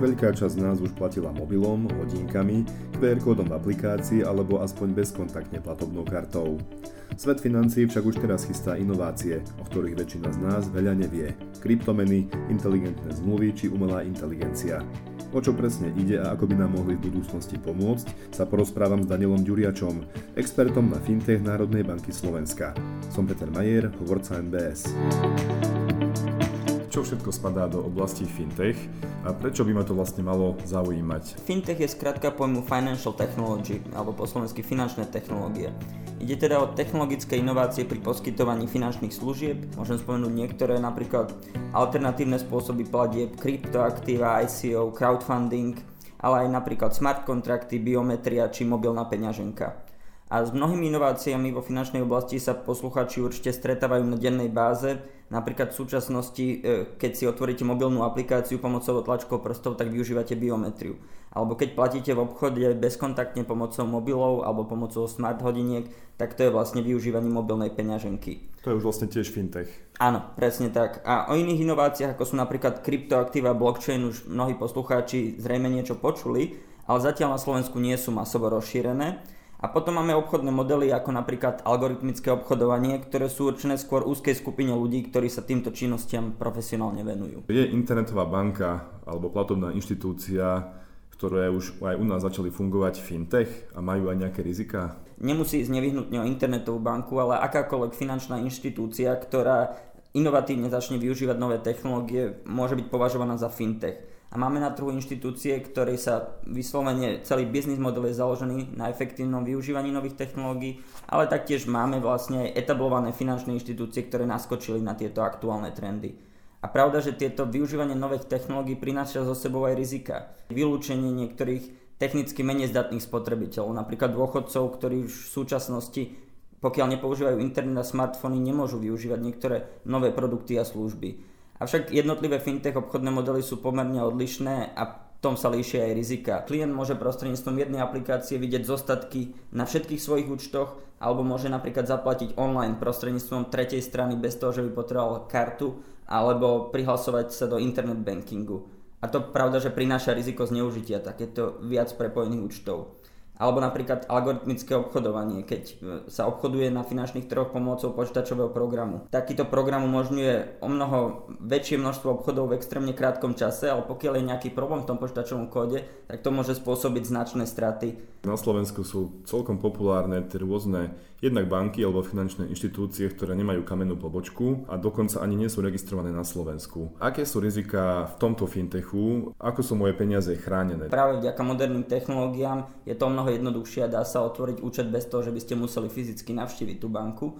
Veľká časť z nás už platila mobilom, hodinkami, QR kódom v aplikácii alebo aspoň bezkontaktne platobnou kartou. Svet financií však už teraz chystá inovácie, o ktorých väčšina z nás veľa nevie. Kryptomeny, inteligentné zmluvy či umelá inteligencia. O čo presne ide a ako by nám mohli v budúcnosti pomôcť, sa porozprávam s Danielom Ďuriačom, expertom na fintech Národnej banky Slovenska. Som Peter Majer, hovorca NBS čo všetko spadá do oblasti fintech a prečo by ma to vlastne malo zaujímať? Fintech je skratka pojmu Financial Technology, alebo po slovensky finančné technológie. Ide teda o technologické inovácie pri poskytovaní finančných služieb, môžem spomenúť niektoré, napríklad alternatívne spôsoby platieb, kryptoaktíva, ICO, crowdfunding, ale aj napríklad smart kontrakty, biometria či mobilná peňaženka. A s mnohými inováciami vo finančnej oblasti sa posluchači určite stretávajú na dennej báze. Napríklad v súčasnosti, e, keď si otvoríte mobilnú aplikáciu pomocou tlačkov prstov, tak využívate biometriu. Alebo keď platíte v obchode bezkontaktne pomocou mobilov alebo pomocou smart hodiniek, tak to je vlastne využívanie mobilnej peňaženky. To je už vlastne tiež fintech. Áno, presne tak. A o iných inováciách, ako sú napríklad kryptoaktíva, blockchain, už mnohí poslucháči zrejme niečo počuli, ale zatiaľ na Slovensku nie sú masovo rozšírené. A potom máme obchodné modely ako napríklad algoritmické obchodovanie, ktoré sú určené skôr úzkej skupine ľudí, ktorí sa týmto činnostiam profesionálne venujú. Je internetová banka alebo platobná inštitúcia, ktoré už aj u nás začali fungovať fintech a majú aj nejaké rizika? Nemusí ísť nevyhnutne o internetovú banku, ale akákoľvek finančná inštitúcia, ktorá inovatívne začne využívať nové technológie, môže byť považovaná za fintech a máme na trhu inštitúcie, ktoré sa vyslovene celý biznis model je založený na efektívnom využívaní nových technológií, ale taktiež máme vlastne aj etablované finančné inštitúcie, ktoré naskočili na tieto aktuálne trendy. A pravda, že tieto využívanie nových technológií prináša zo sebou aj rizika. Vylúčenie niektorých technicky menej zdatných spotrebiteľov, napríklad dôchodcov, ktorí už v súčasnosti pokiaľ nepoužívajú internet a smartfóny, nemôžu využívať niektoré nové produkty a služby. Avšak jednotlivé fintech obchodné modely sú pomerne odlišné a tom sa líšia aj rizika. Klient môže prostredníctvom jednej aplikácie vidieť zostatky na všetkých svojich účtoch alebo môže napríklad zaplatiť online prostredníctvom tretej strany bez toho, že by potreboval kartu alebo prihlasovať sa do internet bankingu. A to pravda, že prináša riziko zneužitia takéto viac prepojených účtov. Alebo napríklad algoritmické obchodovanie, keď e, sa obchoduje na finančných trhoch pomocou počítačového programu. Takýto program umožňuje o mnoho väčšie množstvo obchodov v extrémne krátkom čase, ale pokiaľ je nejaký problém v tom počítačovom kóde, tak to môže spôsobiť značné straty. Na Slovensku sú celkom populárne tie rôzne jednak banky alebo finančné inštitúcie, ktoré nemajú kamennú pobočku a dokonca ani nie sú registrované na Slovensku. Aké sú rizika v tomto fintechu? Ako sú moje peniaze chránené? Práve vďaka moderným technológiám je to mnoho jednoduchšie a dá sa otvoriť účet bez toho, že by ste museli fyzicky navštíviť tú banku.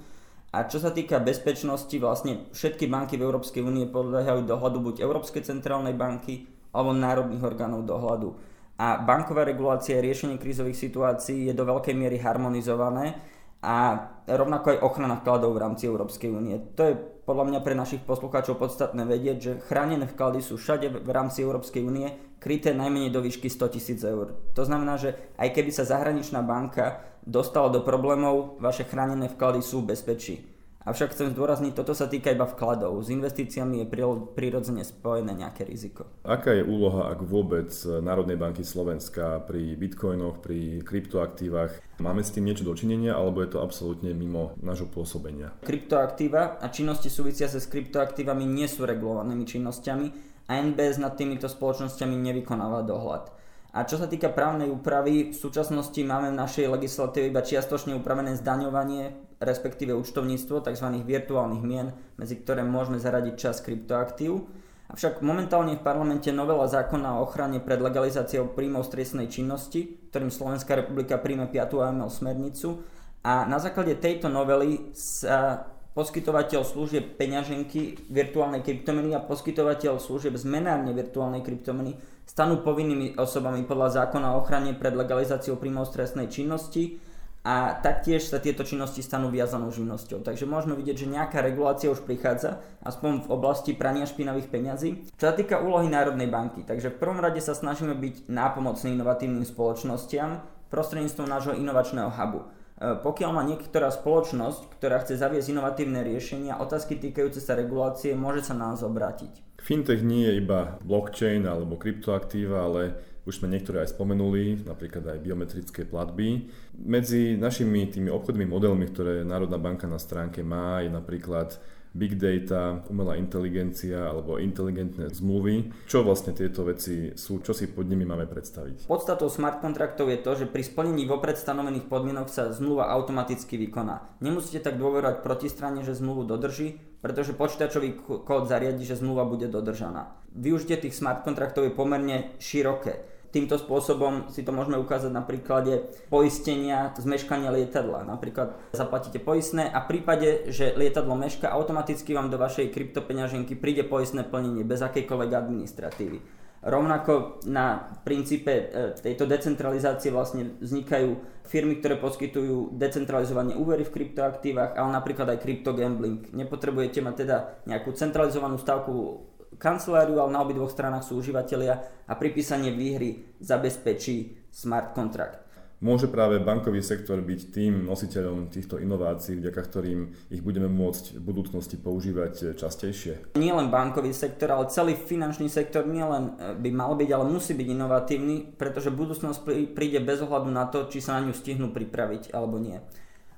A čo sa týka bezpečnosti, vlastne všetky banky v Európskej únie podliehajú dohľadu buď Európskej centrálnej banky alebo národných orgánov dohľadu. A banková regulácia a riešenie krízových situácií je do veľkej miery harmonizované a rovnako aj ochrana vkladov v rámci Európskej únie. To je podľa mňa pre našich poslucháčov podstatné vedieť, že chránené vklady sú všade v rámci Európskej únie kryté najmenej do výšky 100 tisíc eur. To znamená, že aj keby sa zahraničná banka dostala do problémov, vaše chránené vklady sú v bezpečí. Avšak chcem zdôrazniť, toto sa týka iba vkladov. S investíciami je prirodzene spojené nejaké riziko. Aká je úloha, ak vôbec, Národnej banky Slovenska pri bitcoinoch, pri kryptoaktívach? Máme s tým niečo dočinenia, alebo je to absolútne mimo nášho pôsobenia? Kryptoaktíva a činnosti súvisiace s kryptoaktívami nie sú regulovanými činnosťami a NBS nad týmito spoločnosťami nevykonáva dohľad. A čo sa týka právnej úpravy, v súčasnosti máme v našej legislatíve iba čiastočne upravené zdaňovanie, respektíve účtovníctvo tzv. virtuálnych mien, medzi ktoré môžeme zaradiť čas kryptoaktív. Avšak momentálne v parlamente novela zákona o ochrane pred legalizáciou príjmov stresnej činnosti, ktorým Slovenská republika príjme 5. AML smernicu a na základe tejto novely sa poskytovateľ služieb peňaženky virtuálnej kryptomeny a poskytovateľ služieb zmenárne virtuálnej kryptomeny stanú povinnými osobami podľa zákona o ochrane pred legalizáciou príjmov stresnej činnosti a taktiež sa tieto činnosti stanú viazanou živnosťou. Takže môžeme vidieť, že nejaká regulácia už prichádza, aspoň v oblasti prania špinavých peňazí. Čo sa týka úlohy Národnej banky, takže v prvom rade sa snažíme byť nápomocní inovatívnym spoločnostiam prostredníctvom nášho inovačného hubu. pokiaľ má niektorá spoločnosť, ktorá chce zaviesť inovatívne riešenia, otázky týkajúce sa regulácie, môže sa na nás obrátiť. Fintech nie je iba blockchain alebo kryptoaktíva, ale už sme niektoré aj spomenuli, napríklad aj biometrické platby. Medzi našimi tými obchodnými modelmi, ktoré Národná banka na stránke má, je napríklad big data, umelá inteligencia alebo inteligentné zmluvy. Čo vlastne tieto veci sú, čo si pod nimi máme predstaviť? Podstatou smart kontraktov je to, že pri splnení vopred stanovených podmienok sa zmluva automaticky vykoná. Nemusíte tak dôverovať protistrane, že zmluvu dodrží, pretože počítačový kód zariadi, že zmluva bude dodržaná. Využitie tých smart kontraktov je pomerne široké týmto spôsobom si to môžeme ukázať na príklade poistenia zmeškania lietadla. Napríklad zaplatíte poistné a v prípade, že lietadlo meška, automaticky vám do vašej kryptopeňaženky príde poistné plnenie bez akejkoľvek administratívy. Rovnako na princípe e, tejto decentralizácie vlastne vznikajú firmy, ktoré poskytujú decentralizovanie úvery v kryptoaktívach, ale napríklad aj kryptogambling. Nepotrebujete mať teda nejakú centralizovanú stavku kanceláriu, ale na obidvoch stranách sú užívateľia a pripísanie výhry zabezpečí smart kontrakt. Môže práve bankový sektor byť tým nositeľom týchto inovácií, vďaka ktorým ich budeme môcť v budúcnosti používať častejšie? Nie len bankový sektor, ale celý finančný sektor nielen e, by mal byť, ale musí byť inovatívny, pretože budúcnosť príde bez ohľadu na to, či sa na ňu stihnú pripraviť alebo nie.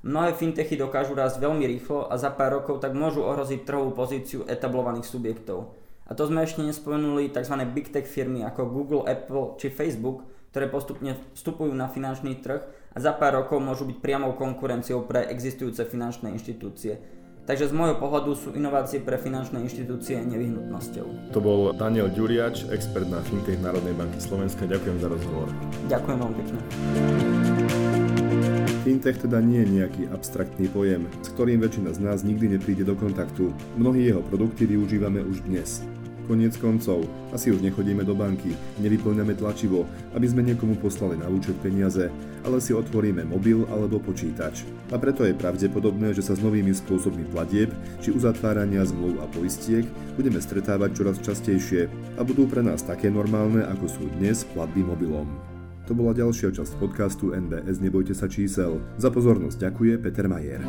Mnohé fintechy dokážu rásť veľmi rýchlo a za pár rokov tak môžu ohroziť trhovú pozíciu etablovaných subjektov. A to sme ešte nespomenuli tzv. big tech firmy ako Google, Apple či Facebook, ktoré postupne vstupujú na finančný trh a za pár rokov môžu byť priamou konkurenciou pre existujúce finančné inštitúcie. Takže z môjho pohľadu sú inovácie pre finančné inštitúcie nevyhnutnosťou. To bol Daniel Ďuriač, expert na fintech Národnej banky Slovenska. Ďakujem za rozhovor. Ďakujem veľmi pekne. Fintech teda nie je nejaký abstraktný pojem, s ktorým väčšina z nás nikdy nepríde do kontaktu. Mnohí jeho produkty využívame už dnes. Koniec koncov, asi už nechodíme do banky, nevyplňame tlačivo, aby sme niekomu poslali na účet peniaze, ale si otvoríme mobil alebo počítač. A preto je pravdepodobné, že sa s novými spôsobmi platieb či uzatvárania zmluv a poistiek budeme stretávať čoraz častejšie a budú pre nás také normálne, ako sú dnes platby mobilom. To bola ďalšia časť podcastu NBS Nebojte sa čísel. Za pozornosť ďakuje Peter Majer.